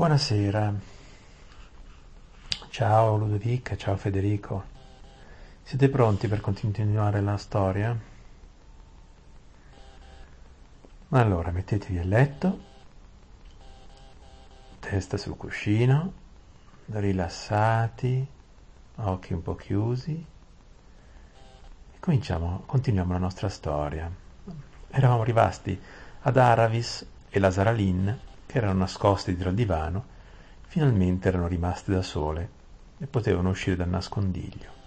Buonasera. Ciao Ludovica, ciao Federico. Siete pronti per continuare la storia? Allora, mettetevi a letto, testa sul cuscino, rilassati, occhi un po' chiusi. E cominciamo, continuiamo la nostra storia. Eravamo arrivati ad Aravis e la Saralin, che erano nascosti dietro al divano, finalmente erano rimaste da sole e potevano uscire dal nascondiglio.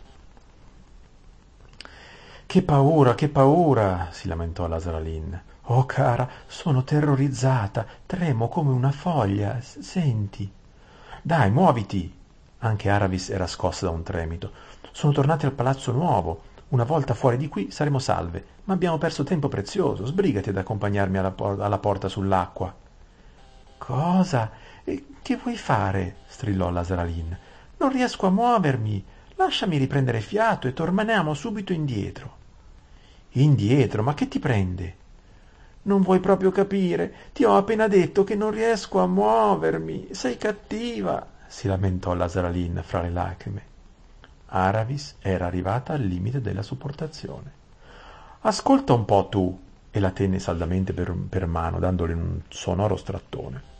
Che paura, che paura! si lamentò la Saralin. Oh cara, sono terrorizzata, tremo come una foglia. Senti. Dai, muoviti! Anche Aravis era scossa da un tremito. Sono tornati al palazzo nuovo. Una volta fuori di qui saremo salve, ma abbiamo perso tempo prezioso. Sbrigati ad accompagnarmi alla, por- alla porta sull'acqua. Cosa? Che vuoi fare? strillò la Saralin. Non riesco a muovermi. Lasciami riprendere fiato e torniamo subito indietro. Indietro? Ma che ti prende? Non vuoi proprio capire. Ti ho appena detto che non riesco a muovermi. Sei cattiva, si lamentò la Saralin fra le lacrime. Aravis era arrivata al limite della sopportazione. Ascolta un po' tu, e la tenne saldamente per, per mano, dandole un sonoro strattone.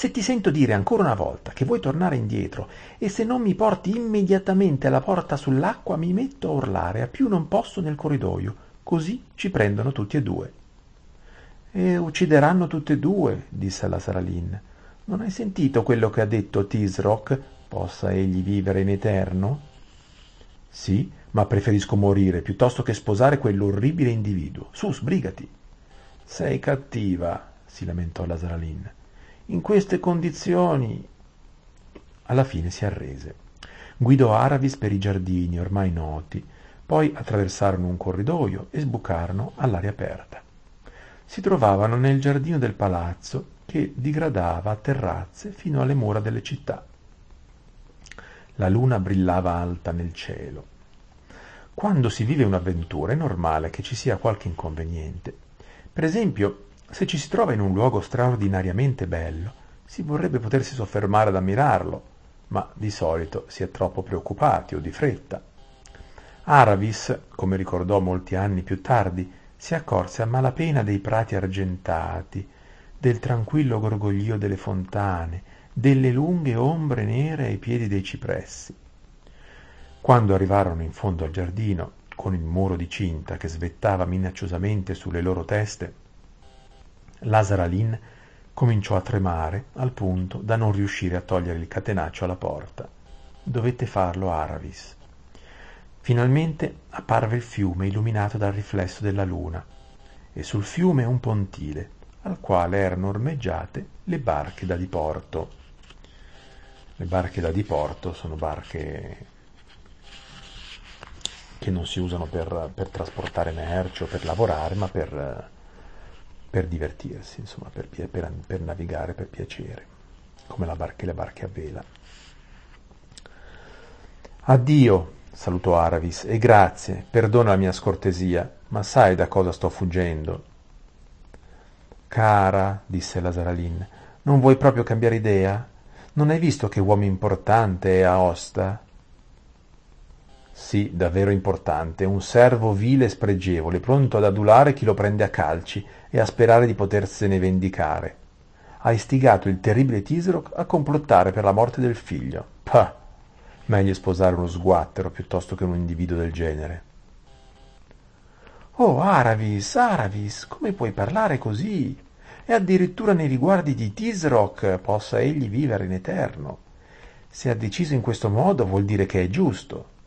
Se ti sento dire ancora una volta che vuoi tornare indietro e se non mi porti immediatamente alla porta sull'acqua, mi metto a urlare a più non posso nel corridoio, così ci prendono tutti e due. E uccideranno tutte e due, disse la Saralin. Non hai sentito quello che ha detto Tisrock? Possa egli vivere in eterno? Sì, ma preferisco morire piuttosto che sposare quell'orribile individuo. Su, sbrigati. Sei cattiva, si lamentò la Saralin. In queste condizioni. Alla fine si arrese. Guidò Aravis per i giardini ormai noti, poi attraversarono un corridoio e sbucarono all'aria aperta si trovavano nel giardino del palazzo che digradava a terrazze fino alle mura delle città. La luna brillava alta nel cielo. Quando si vive un'avventura è normale che ci sia qualche inconveniente. Per esempio, se ci si trova in un luogo straordinariamente bello, si vorrebbe potersi soffermare ad ammirarlo, ma di solito si è troppo preoccupati o di fretta. Aravis, come ricordò molti anni più tardi, si accorse a malapena dei prati argentati, del tranquillo gorgoglio delle fontane, delle lunghe ombre nere ai piedi dei cipressi. Quando arrivarono in fondo al giardino, con il muro di cinta che svettava minacciosamente sulle loro teste, Lasaralin cominciò a tremare al punto da non riuscire a togliere il catenaccio alla porta. Dovette farlo Aravis. Finalmente apparve il fiume illuminato dal riflesso della luna e sul fiume un pontile al quale erano ormeggiate le barche da diporto. Le barche da diporto sono barche che non si usano per, per trasportare merci o per lavorare, ma per, per divertirsi, insomma, per, per, per, navigare per piacere, come la barche, le barche a vela. Addio, salutò Aravis, e grazie, perdona la mia scortesia, ma sai da cosa sto fuggendo. Cara, disse la Saralin, non vuoi proprio cambiare idea? Non hai visto che uomo importante è Aosta? Sì, davvero importante, un servo vile e spregevole, pronto ad adulare chi lo prende a calci e a sperare di potersene vendicare. Ha istigato il terribile Tisroc a complottare per la morte del figlio. Pah! Meglio sposare uno sguattero piuttosto che un individuo del genere. Oh, Aravis, Aravis, come puoi parlare così? E addirittura nei riguardi di Tisrock possa egli vivere in eterno. Se ha deciso in questo modo vuol dire che è giusto.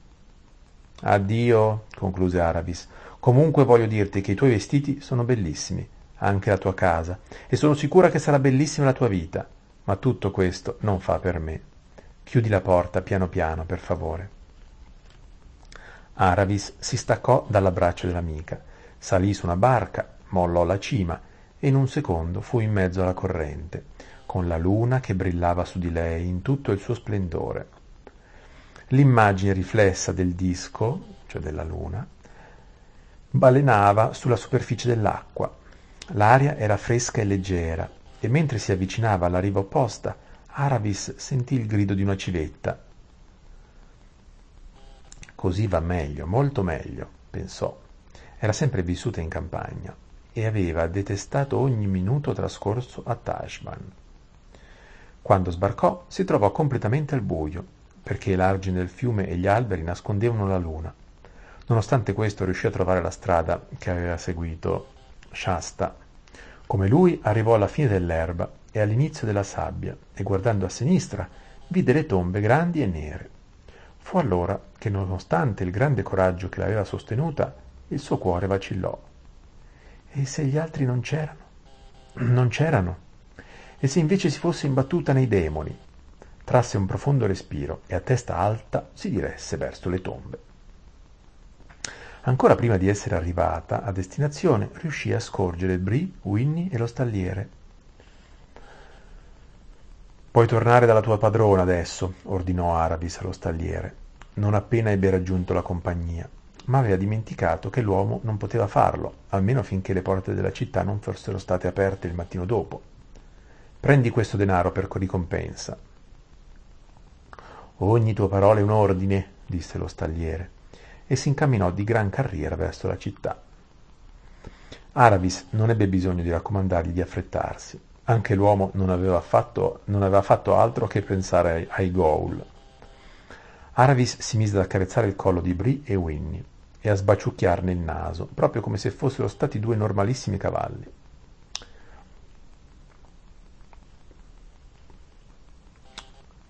Addio, concluse Aravis. Comunque voglio dirti che i tuoi vestiti sono bellissimi, anche la tua casa, e sono sicura che sarà bellissima la tua vita, ma tutto questo non fa per me. Chiudi la porta piano piano, per favore. Aravis si staccò dall'abbraccio dell'amica, salì su una barca, mollò la cima e in un secondo fu in mezzo alla corrente, con la luna che brillava su di lei in tutto il suo splendore. L'immagine riflessa del disco, cioè della luna, balenava sulla superficie dell'acqua. L'aria era fresca e leggera e mentre si avvicinava alla riva opposta, Aravis sentì il grido di una civetta. Così va meglio, molto meglio, pensò. Era sempre vissuta in campagna e aveva detestato ogni minuto trascorso a Tashban. Quando sbarcò si trovò completamente al buio, perché l'argine del fiume e gli alberi nascondevano la luna. Nonostante questo riuscì a trovare la strada che aveva seguito Shasta. Come lui arrivò alla fine dell'erba e all'inizio della sabbia e guardando a sinistra vide le tombe grandi e nere. Fu allora che, nonostante il grande coraggio che l'aveva sostenuta, il suo cuore vacillò. E se gli altri non c'erano? Non c'erano. E se invece si fosse imbattuta nei demoni? Trasse un profondo respiro e a testa alta si diresse verso le tombe. Ancora prima di essere arrivata a destinazione, riuscì a scorgere Brie, Winnie e lo stalliere. Puoi tornare dalla tua padrona adesso, ordinò Aravis allo stalliere, non appena ebbe raggiunto la compagnia, ma aveva dimenticato che l'uomo non poteva farlo, almeno finché le porte della città non fossero state aperte il mattino dopo. Prendi questo denaro per ricompensa. Ogni tua parola è un ordine, disse lo stalliere e si incamminò di gran carriera verso la città. Aravis non ebbe bisogno di raccomandargli di affrettarsi. Anche l'uomo non aveva fatto, non aveva fatto altro che pensare ai, ai ghoul. Aravis si mise ad accarezzare il collo di Brie e Winnie e a sbaciucchiarne il naso, proprio come se fossero stati due normalissimi cavalli.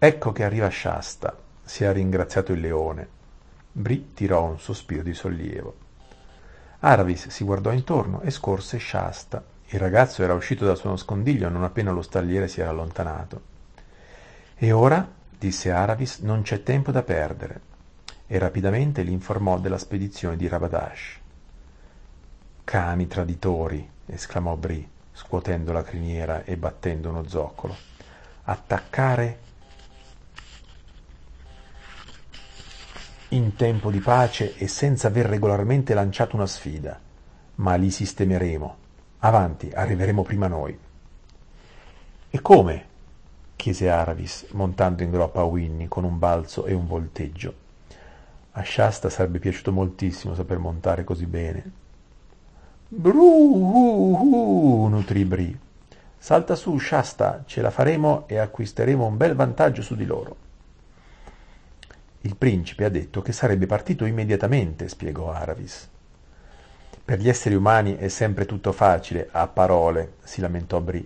Ecco che arriva Shasta, si è ringraziato il leone, Bri tirò un sospiro di sollievo. Aravis si guardò intorno e scorse Shasta. Il ragazzo era uscito dal suo nascondiglio non appena lo stalliere si era allontanato. E ora, disse Aravis, non c'è tempo da perdere. E rapidamente li informò della spedizione di Rabadash. Cani traditori, esclamò Bri, scuotendo la criniera e battendo uno zoccolo. Attaccare in tempo di pace e senza aver regolarmente lanciato una sfida. Ma li sistemeremo. Avanti, arriveremo prima noi. E come? chiese Aravis, montando in groppa a Winnie con un balzo e un volteggio. A Shasta sarebbe piaciuto moltissimo saper montare così bene. Bru, nutrì Bri. Salta su, Shasta, ce la faremo e acquisteremo un bel vantaggio su di loro. Il principe ha detto che sarebbe partito immediatamente, spiegò Aravis. Per gli esseri umani è sempre tutto facile, a parole, si lamentò Bri,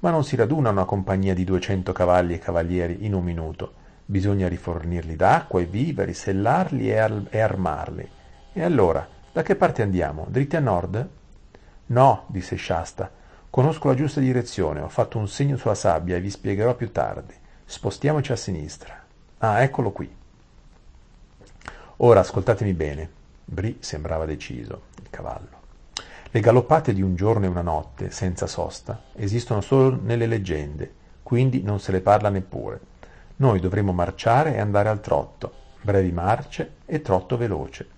ma non si raduna una compagnia di duecento cavalli e cavalieri in un minuto. Bisogna rifornirli d'acqua e viveri, sellarli e, ar- e armarli. E allora, da che parte andiamo? Dritti a nord? No, disse Shasta. Conosco la giusta direzione, ho fatto un segno sulla sabbia e vi spiegherò più tardi. Spostiamoci a sinistra. Ah, eccolo qui. Ora ascoltatemi bene. Bri sembrava deciso, il cavallo. Le galoppate di un giorno e una notte, senza sosta, esistono solo nelle leggende, quindi non se le parla neppure. Noi dovremo marciare e andare al trotto, brevi marce e trotto veloce.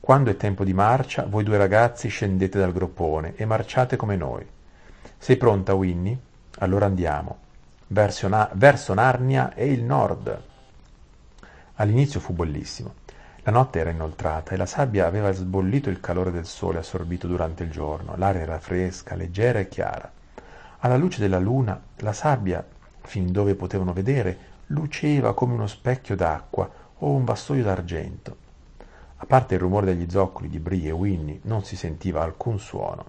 Quando è tempo di marcia, voi due ragazzi scendete dal groppone e marciate come noi. Sei pronta, Winnie? Allora andiamo. Verso, Na- verso Narnia e il nord. All'inizio fu bellissimo. La notte era inoltrata e la sabbia aveva sbollito il calore del sole assorbito durante il giorno. L'aria era fresca, leggera e chiara. Alla luce della luna, la sabbia, fin dove potevano vedere, luceva come uno specchio d'acqua o un vassoio d'argento. A parte il rumore degli zoccoli di Brie e Winnie, non si sentiva alcun suono.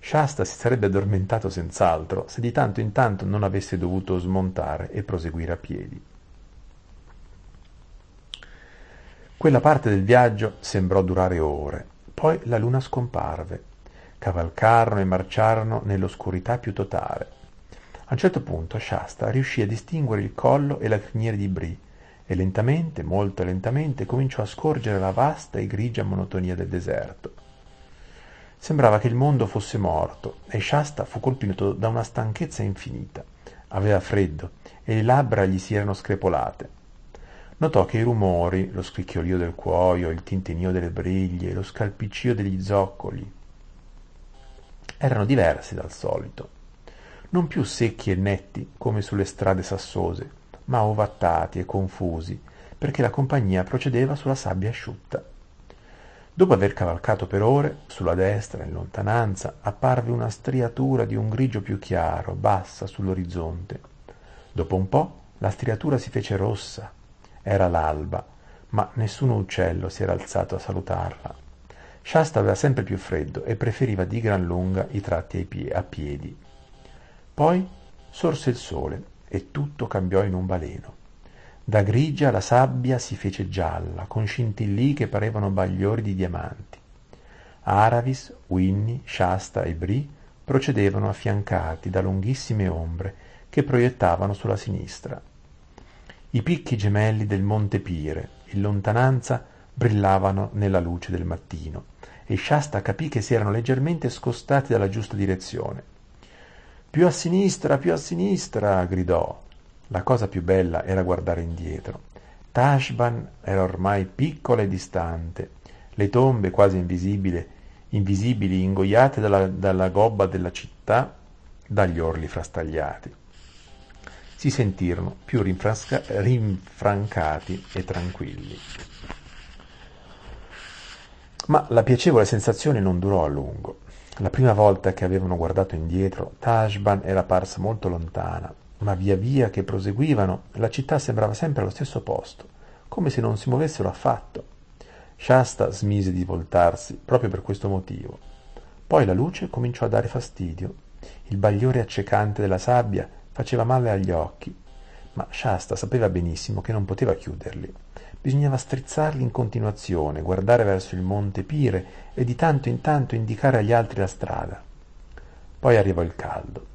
Shasta si sarebbe addormentato senz'altro se di tanto in tanto non avesse dovuto smontare e proseguire a piedi. Quella parte del viaggio sembrò durare ore, poi la luna scomparve. Cavalcarono e marciarono nell'oscurità più totale. A un certo punto Shasta riuscì a distinguere il collo e la criniera di Brie e lentamente, molto lentamente, cominciò a scorgere la vasta e grigia monotonia del deserto. Sembrava che il mondo fosse morto e Shasta fu colpito da una stanchezza infinita. Aveva freddo e le labbra gli si erano screpolate. Notò che i rumori, lo scricchiolio del cuoio, il tintinnio delle briglie, lo scalpiccio degli zoccoli, erano diversi dal solito. non più secchi e netti come sulle strade sassose, ma ovattati e confusi, perché la compagnia procedeva sulla sabbia asciutta. Dopo aver cavalcato per ore, sulla destra, in lontananza, apparve una striatura di un grigio più chiaro, bassa sull'orizzonte. Dopo un po' la striatura si fece rossa. Era l'alba, ma nessun uccello si era alzato a salutarla. Shasta aveva sempre più freddo e preferiva di gran lunga i tratti a piedi. Poi sorse il sole e tutto cambiò in un baleno. Da grigia la sabbia si fece gialla, con scintillii che parevano bagliori di diamanti. Aravis, Winnie, Shasta e Brie procedevano affiancati da lunghissime ombre che proiettavano sulla sinistra. I picchi gemelli del monte Pire, in lontananza, brillavano nella luce del mattino e Shasta capì che si erano leggermente scostati dalla giusta direzione. Più a sinistra, più a sinistra, gridò. La cosa più bella era guardare indietro. Tashban era ormai piccola e distante, le tombe quasi invisibili, ingoiate dalla, dalla gobba della città, dagli orli frastagliati. Si sentirono più rinfrancati e tranquilli. Ma la piacevole sensazione non durò a lungo. La prima volta che avevano guardato indietro, Tashban era parsa molto lontana, ma via via che proseguivano la città sembrava sempre allo stesso posto, come se non si muovessero affatto. Shasta smise di voltarsi proprio per questo motivo. Poi la luce cominciò a dare fastidio. Il bagliore accecante della sabbia faceva male agli occhi, ma Shasta sapeva benissimo che non poteva chiuderli. Bisognava strizzarli in continuazione, guardare verso il monte Pire e di tanto in tanto indicare agli altri la strada. Poi arrivò il caldo.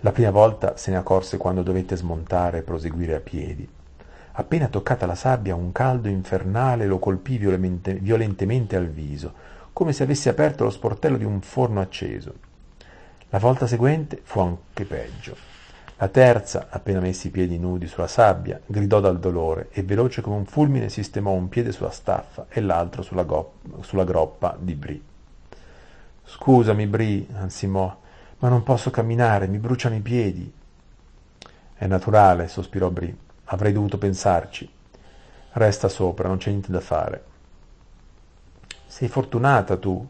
La prima volta se ne accorse quando dovette smontare e proseguire a piedi. Appena toccata la sabbia un caldo infernale lo colpì violentemente al viso, come se avesse aperto lo sportello di un forno acceso. La volta seguente fu anche peggio. La terza, appena messi i piedi nudi sulla sabbia, gridò dal dolore e veloce come un fulmine sistemò un piede sulla staffa e l'altro sulla, go- sulla groppa di Bri. Scusami, Bri, ansimò, ma non posso camminare, mi bruciano i piedi. È naturale, sospirò Bri. Avrei dovuto pensarci. Resta sopra, non c'è niente da fare. Sei fortunata tu,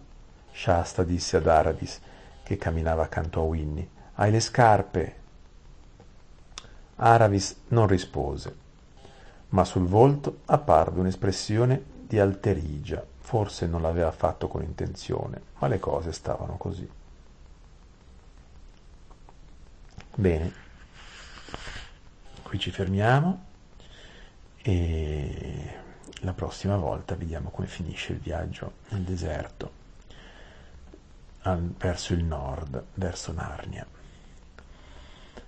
Shasta disse ad Aravis, che camminava accanto a Winnie. Hai le scarpe. Aravis non rispose, ma sul volto apparve un'espressione di alterigia. Forse non l'aveva fatto con intenzione, ma le cose stavano così. Bene, qui ci fermiamo e la prossima volta vediamo come finisce il viaggio nel deserto verso il nord, verso Narnia.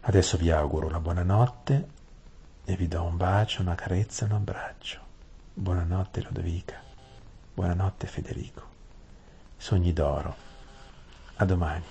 Adesso vi auguro una buonanotte e vi do un bacio, una carezza un abbraccio. Buonanotte Lodovica, buonanotte Federico. Sogni d'oro. A domani.